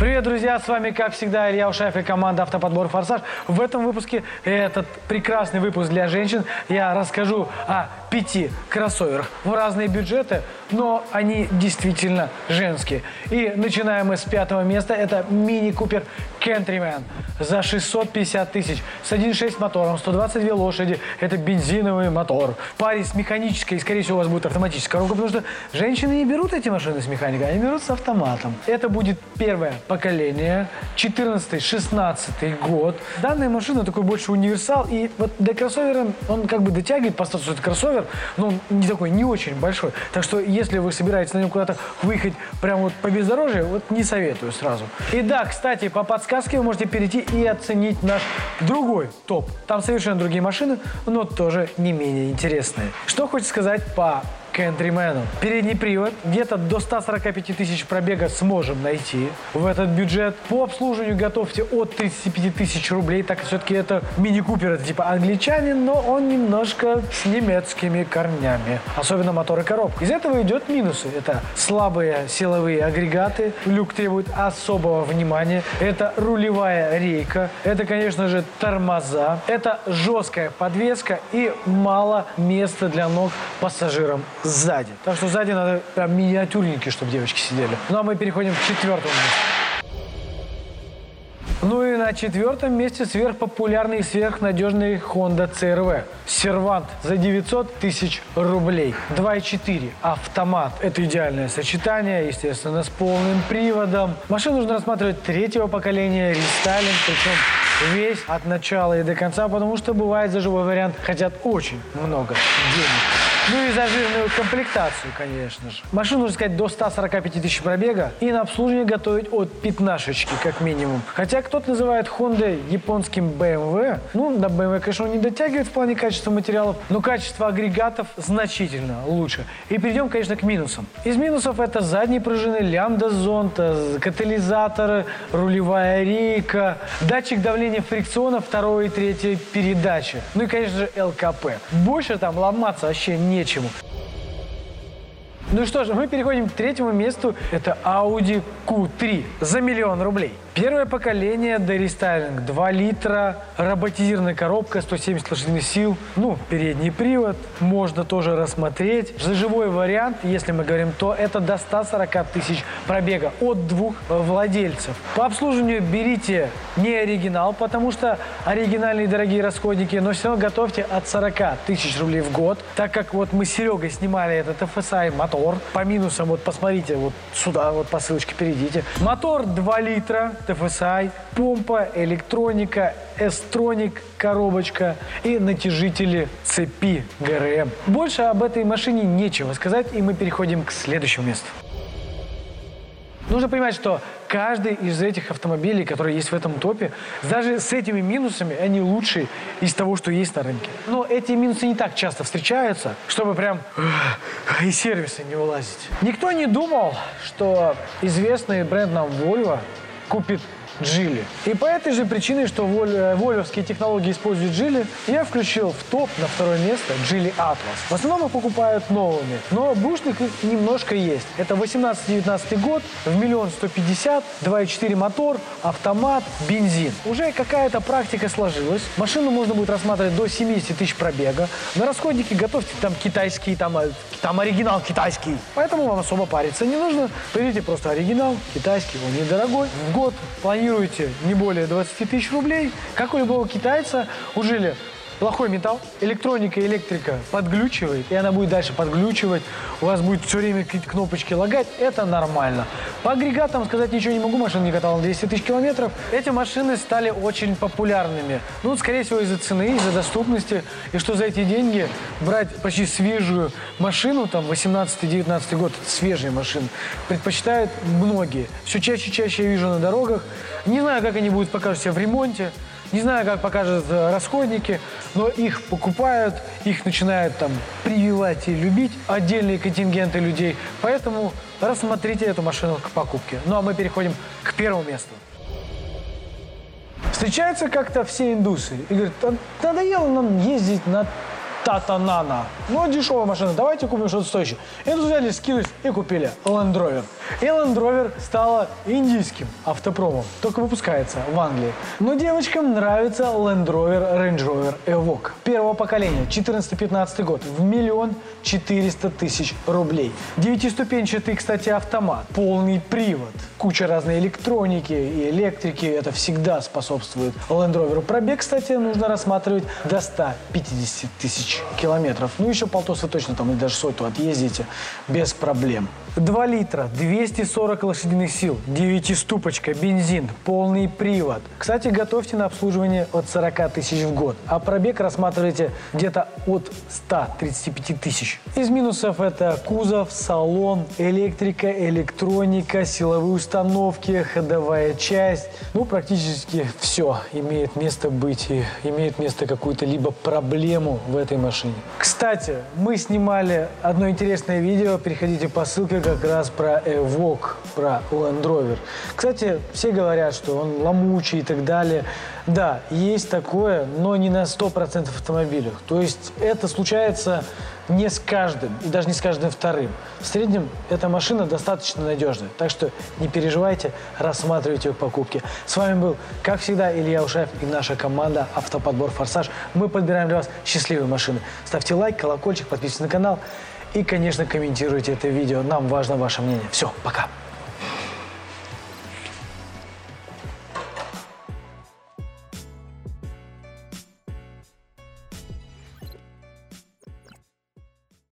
Привет, друзья! С вами, как всегда, Илья Ушаев и команда «Автоподбор Форсаж». В этом выпуске, этот прекрасный выпуск для женщин, я расскажу о пяти кроссоверах в разные бюджеты, но они действительно женские. И начинаем мы с пятого места. Это Мини Купер Countryman за 650 тысяч с 1.6 мотором, 122 лошади. Это бензиновый мотор. В паре с механической, скорее всего, у вас будет автоматическая коробка, потому что женщины не берут эти машины с механикой, они берут с автоматом. Это будет первое поколение, 14-16 год. Данная машина такой больше универсал, и вот для кроссовера он как бы дотягивает по статусу, это кроссовер, но он не такой, не очень большой. Так что, если вы собираетесь на нем куда-то выехать прямо вот по бездорожью, вот не советую сразу. И да, кстати, по подсказке вы можете перейти и оценить наш другой топ. Там совершенно другие машины, но тоже не менее интересные. Что хочется сказать по Countryman. Передний привод. Где-то до 145 тысяч пробега сможем найти в этот бюджет. По обслуживанию готовьте от 35 тысяч рублей, так все-таки это мини-купер, это типа англичанин, но он немножко с немецкими корнями. Особенно мотор и коробка. Из этого идет минусы. Это слабые силовые агрегаты. Люк требует особого внимания. Это рулевая рейка. Это, конечно же, тормоза. Это жесткая подвеска и мало места для ног пассажирам сзади. Так что сзади надо прям миниатюрненькие, чтобы девочки сидели. Ну а мы переходим к четвертому месту. Ну и на четвертом месте сверхпопулярный и сверхнадежный Honda CRV. Сервант за 900 тысяч рублей. 2.4 автомат. Это идеальное сочетание, естественно, с полным приводом. Машину нужно рассматривать третьего поколения, рестайлинг, причем весь от начала и до конца, потому что бывает за живой вариант хотят очень много денег. Ну и за жирную комплектацию, конечно же. Машину, нужно сказать, до 145 тысяч пробега и на обслуживание готовить от пятнашечки, как минимум. Хотя кто-то называет Honda японским BMW. Ну, до BMW, конечно, он не дотягивает в плане качества материалов, но качество агрегатов значительно лучше. И перейдем, конечно, к минусам. Из минусов это задние пружины, лямбда-зонт, катализаторы, рулевая рейка, датчик давления фрикциона второй и третьей передачи. Ну и, конечно же, ЛКП. Больше там ломаться вообще не нечему. Ну что ж, мы переходим к третьему месту. Это Audi Q3 за миллион рублей. Первое поколение дорестайлинг. 2 литра, роботизированная коробка, 170 лошадиных сил. Ну, передний привод. Можно тоже рассмотреть. Живой вариант, если мы говорим, то это до 140 тысяч пробега от двух владельцев. По обслуживанию берите не оригинал, потому что оригинальные дорогие расходники, но все равно готовьте от 40 тысяч рублей в год. Так как вот мы с Серегой снимали этот FSI мотор. По минусам, вот посмотрите, вот сюда, вот по ссылочке перейдите. Мотор 2 литра, TFSI, помпа, электроника, S-Tronic, коробочка и натяжители цепи ГРМ. Больше об этой машине нечего сказать, и мы переходим к следующему месту. Нужно понимать, что каждый из этих автомобилей, которые есть в этом топе, даже с этими минусами, они лучшие из того, что есть на рынке. Но эти минусы не так часто встречаются, чтобы прям из сервиса не вылазить. Никто не думал, что известный бренд нам Volvo купит Джили. И по этой же причине, что э, вольвовские технологии используют Джили, я включил в топ на второе место Джили Atlas. В основном их покупают новыми, но бушных немножко есть. Это 18-19 год, в миллион 150, 2.4 мотор, автомат, бензин. Уже какая-то практика сложилась. Машину можно будет рассматривать до 70 тысяч пробега. На расходники готовьте там китайские, там, э, там оригинал китайский. Поэтому вам особо париться не нужно. Берите просто оригинал, китайский, он недорогой. В год планируете планируете не более 20 тысяч рублей, как у любого китайца, ужили плохой металл, электроника электрика подглючивает, и она будет дальше подглючивать, у вас будет все время какие-то кнопочки лагать, это нормально. По агрегатам сказать ничего не могу, машина не катала на 200 тысяч километров. Эти машины стали очень популярными. Ну, скорее всего, из-за цены, из-за доступности, и что за эти деньги брать почти свежую машину, там, 18-19 год, свежие машины, предпочитают многие. Все чаще и чаще я вижу на дорогах. Не знаю, как они будут покажут себя в ремонте, не знаю, как покажут э, расходники, но их покупают, их начинают там прививать и любить отдельные контингенты людей. Поэтому рассмотрите эту машину к покупке. Ну а мы переходим к первому месту. Встречаются как-то все индусы и говорят, надоело нам ездить на Nano. Ну, дешевая машина, давайте купим что-то стоящее. И тут взяли, скинулись и купили Land Rover. И Land Rover стала индийским автопромом, только выпускается в Англии. Но девочкам нравится Land Rover Range Rover Evoque. Первого поколения, 14-15 год, в миллион четыреста тысяч рублей. Девятиступенчатый, кстати, автомат, полный привод, куча разной электроники и электрики, это всегда способствует Land Rover. Пробег, кстати, нужно рассматривать до 150 тысяч километров. Ну, еще полтоса точно там, и даже соту отъездите без проблем. 2 литра, 240 лошадиных сил, 9-ступочка, бензин, полный привод. Кстати, готовьте на обслуживание от 40 тысяч в год, а пробег рассматривайте где-то от 135 тысяч. Из минусов это кузов, салон, электрика, электроника, силовые установки, ходовая часть. Ну, практически все имеет место быть и имеет место какую-то либо проблему в этой машине. Кстати, мы снимали одно интересное видео, переходите по ссылке как раз про Evoque, про Land Rover. Кстати, все говорят, что он ломучий и так далее. Да, есть такое, но не на 100% автомобилях. То есть это случается не с каждым, и даже не с каждым вторым. В среднем эта машина достаточно надежная. Так что не переживайте, рассматривайте ее к покупке. С вами был, как всегда, Илья Ушаев и наша команда «Автоподбор Форсаж». Мы подбираем для вас счастливые машины. Ставьте лайк, колокольчик, подписывайтесь на канал. И, конечно, комментируйте это видео. Нам важно ваше мнение. Все, пока.